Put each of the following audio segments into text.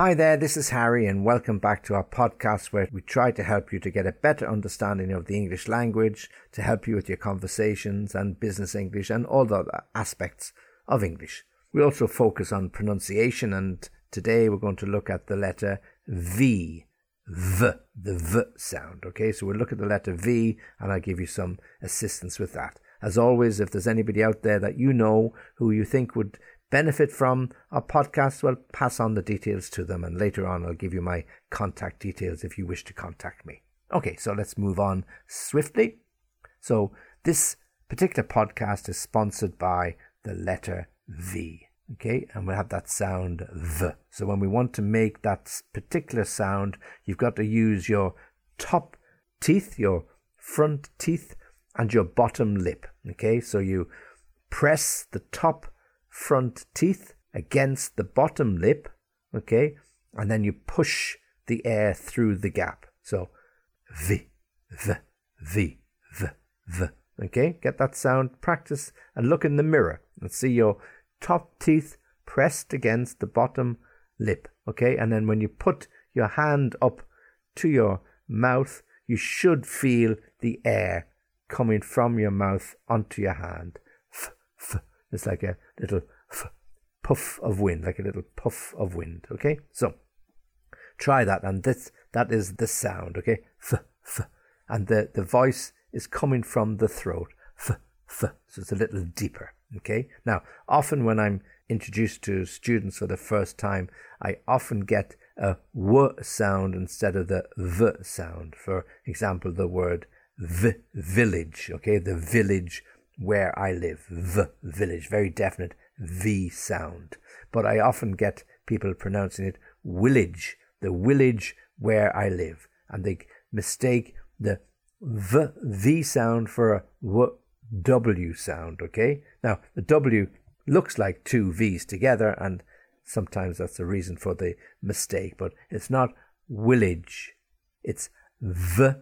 Hi there, this is Harry, and welcome back to our podcast where we try to help you to get a better understanding of the English language, to help you with your conversations and business English and all the other aspects of English. We also focus on pronunciation, and today we're going to look at the letter V. V, the V sound. Okay, so we'll look at the letter V and I'll give you some assistance with that. As always, if there's anybody out there that you know who you think would benefit from our podcast, well, pass on the details to them. And later on, I'll give you my contact details if you wish to contact me. Okay, so let's move on swiftly. So, this particular podcast is sponsored by the letter V. Okay, and we'll have that sound V. So, when we want to make that particular sound, you've got to use your top teeth, your front teeth, and your bottom lip. Okay, so you press the top front teeth against the bottom lip, okay, and then you push the air through the gap. So, v, v, v, v, v. Okay, get that sound, practice, and look in the mirror and see your top teeth pressed against the bottom lip. Okay, and then when you put your hand up to your mouth, you should feel the air coming from your mouth onto your hand. F, f. It's like a little f- puff of wind, like a little puff of wind. Okay, so try that, and this that is the sound. Okay, f f, and the the voice is coming from the throat. F f, so it's a little deeper. Okay, now often when I'm introduced to students for the first time, I often get a w sound instead of the v sound. For example, the word v village. Okay, the village where I live. V village, very definite V sound. But I often get people pronouncing it village, the village where I live. And they mistake the V, v sound for a w, W sound, okay? Now, the W looks like two V's together, and sometimes that's the reason for the mistake, but it's not village, it's V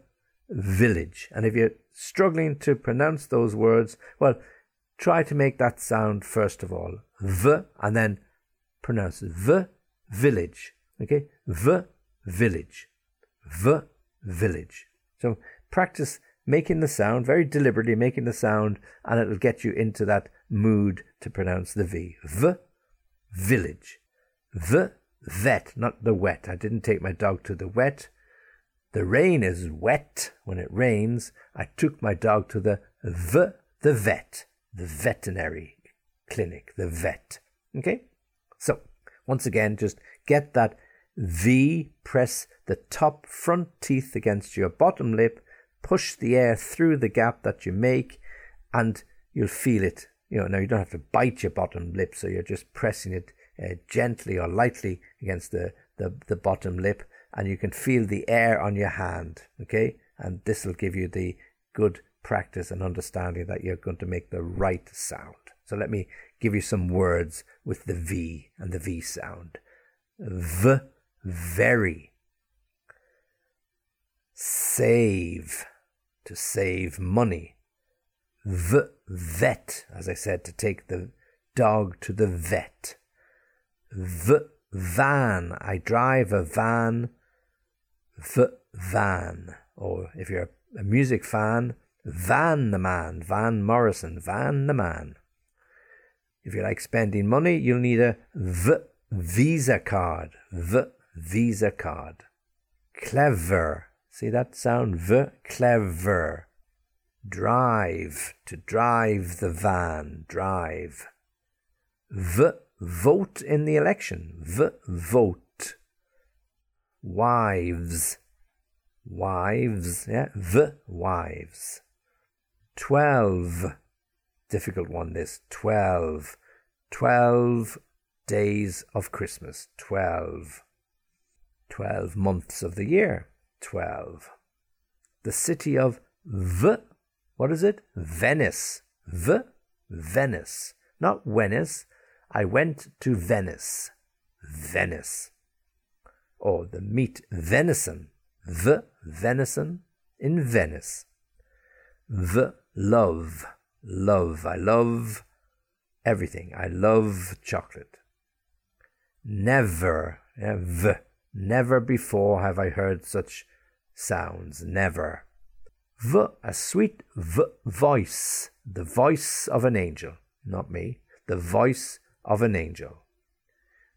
village. And if you're struggling to pronounce those words, well, try to make that sound first of all. V, and then pronounce V, village. Okay? V, village. V, village. So practice making the sound, very deliberately making the sound, and it'll get you into that mood to pronounce the V. V, village. V, vet, not the wet. I didn't take my dog to the wet. The rain is wet when it rains. I took my dog to the v, the vet, the veterinary clinic, the vet. Okay? So, once again, just get that V, press the top front teeth against your bottom lip, push the air through the gap that you make, and you'll feel it. You know, now you don't have to bite your bottom lip, so you're just pressing it uh, gently or lightly against the, the, the bottom lip, and you can feel the air on your hand, okay? And this will give you the good practice and understanding that you're going to make the right sound. So let me give you some words with the V and the V sound. V, very. Save, to save money. V, vet, as I said, to take the dog to the vet. V, van, I drive a van V van, or if you're a music fan, Van the Man, Van Morrison, Van the Man. If you like spending money, you'll need a V Visa card, V Visa card. Clever, see that sound? V clever. Drive, to drive the van, drive. V vote in the election, V vote wives, wives, yeah, the wives. Twelve, difficult one this, twelve, twelve days of Christmas, twelve. Twelve months of the year, twelve. The city of V, what is it? Venice, V, Venice, not Venice. I went to Venice, Venice or the meat venison, the venison in Venice. The love, love, I love everything. I love chocolate. Never, Yeah, v. Never before have I heard such sounds. Never. V. A sweet v voice. The voice of an angel. Not me. The voice of an angel.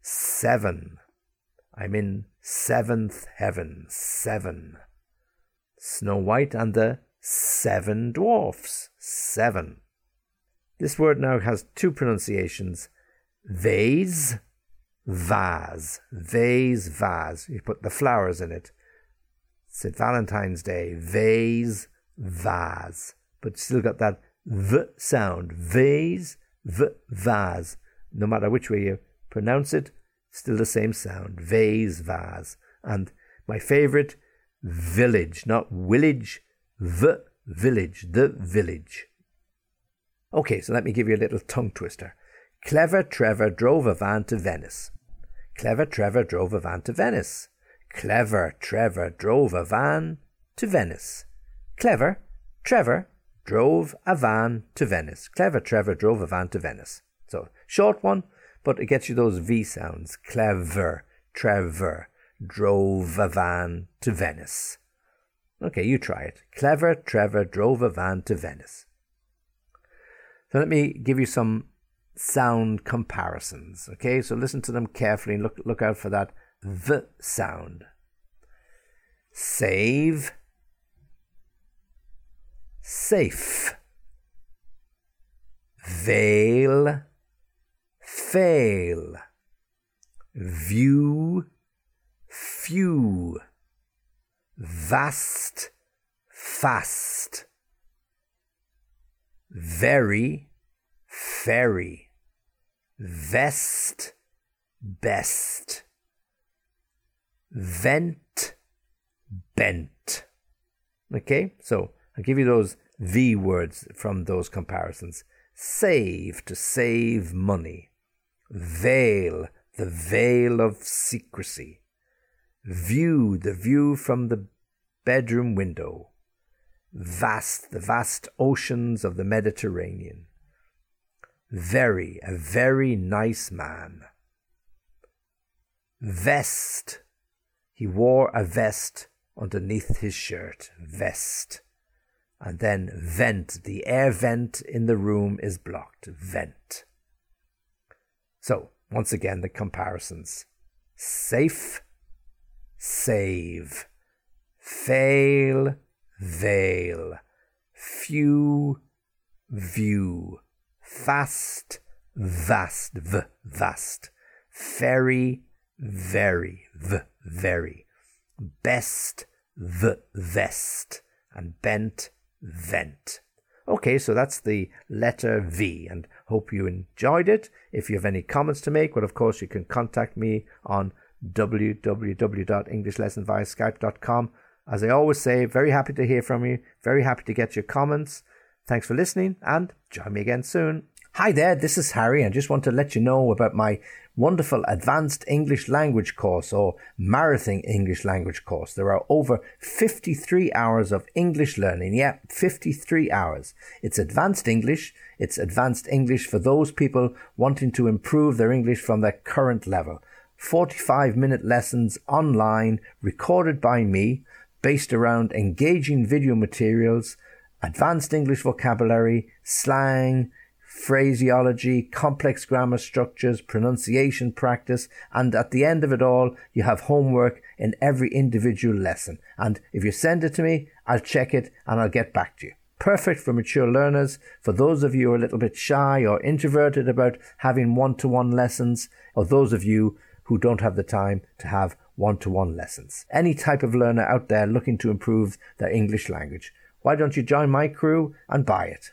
Seven. I'm in seventh heaven. Seven. Snow White and the seven dwarfs. Seven. This word now has two pronunciations vase, vase, vase, vase. You put the flowers in it. St. Valentine's Day, vase, vase. But still got that v sound, vase, v, vase. No matter which way you pronounce it, still the same sound, vase, vase. And my favorite, village, not village, v, village, the village. Okay, so let me give you a little tongue twister. Clever Trevor drove a van to Venice. Clever Trevor drove a van to Venice. Clever Trevor drove a van to Venice. Clever Trevor drove a van to Venice. Clever Trevor drove a van to Venice. So, short one, but it gets you those V sounds. Clever Trevor drove a van to Venice. Okay, you try it. Clever Trevor drove a van to Venice. So let me give you some sound comparisons. Okay, so listen to them carefully and look, look out for that the sound. Save, safe, veil, fail, view, few, vast, fast. Very, ferry, vest, best, vent, bent. Okay, so I'll give you those V words from those comparisons. Save, to save money. Veil, the veil of secrecy. View, the view from the bedroom window vast, the vast oceans of the Mediterranean. Very, a very nice man. Vest. He wore a vest underneath his shirt. Vest. And then vent. The air vent in the room is blocked. Vent. So, once again, the comparisons. Safe, save, fail, veil, few, view, fast, vast, v, vast, ferry, very, v, very, best, v, vest, and bent, vent. Okay, so that's the letter V, and hope you enjoyed it. If you have any comments to make, well, of course, you can contact me on www.englishlessonviaskype.com as I always say, very happy to hear from you, very happy to get your comments. Thanks for listening and join me again soon. Hi there, this is Harry. I just want to let you know about my wonderful advanced English language course or marathon English language course. There are over 53 hours of English learning. Yeah, 53 hours. It's advanced English. It's advanced English for those people wanting to improve their English from their current level. 45 minute lessons online recorded by me based around engaging video materials, advanced English vocabulary, slang, phraseology, complex grammar structures, pronunciation practice, and at the end of it all, you have homework in every individual lesson. And if you send it to me, I'll check it and I'll get back to you. Perfect for mature learners, for those of you who are a little bit shy or introverted about having one to one lessons, or those of you who don't have the time to have one to one lessons. Any type of learner out there looking to improve their English language. Why don't you join my crew and buy it?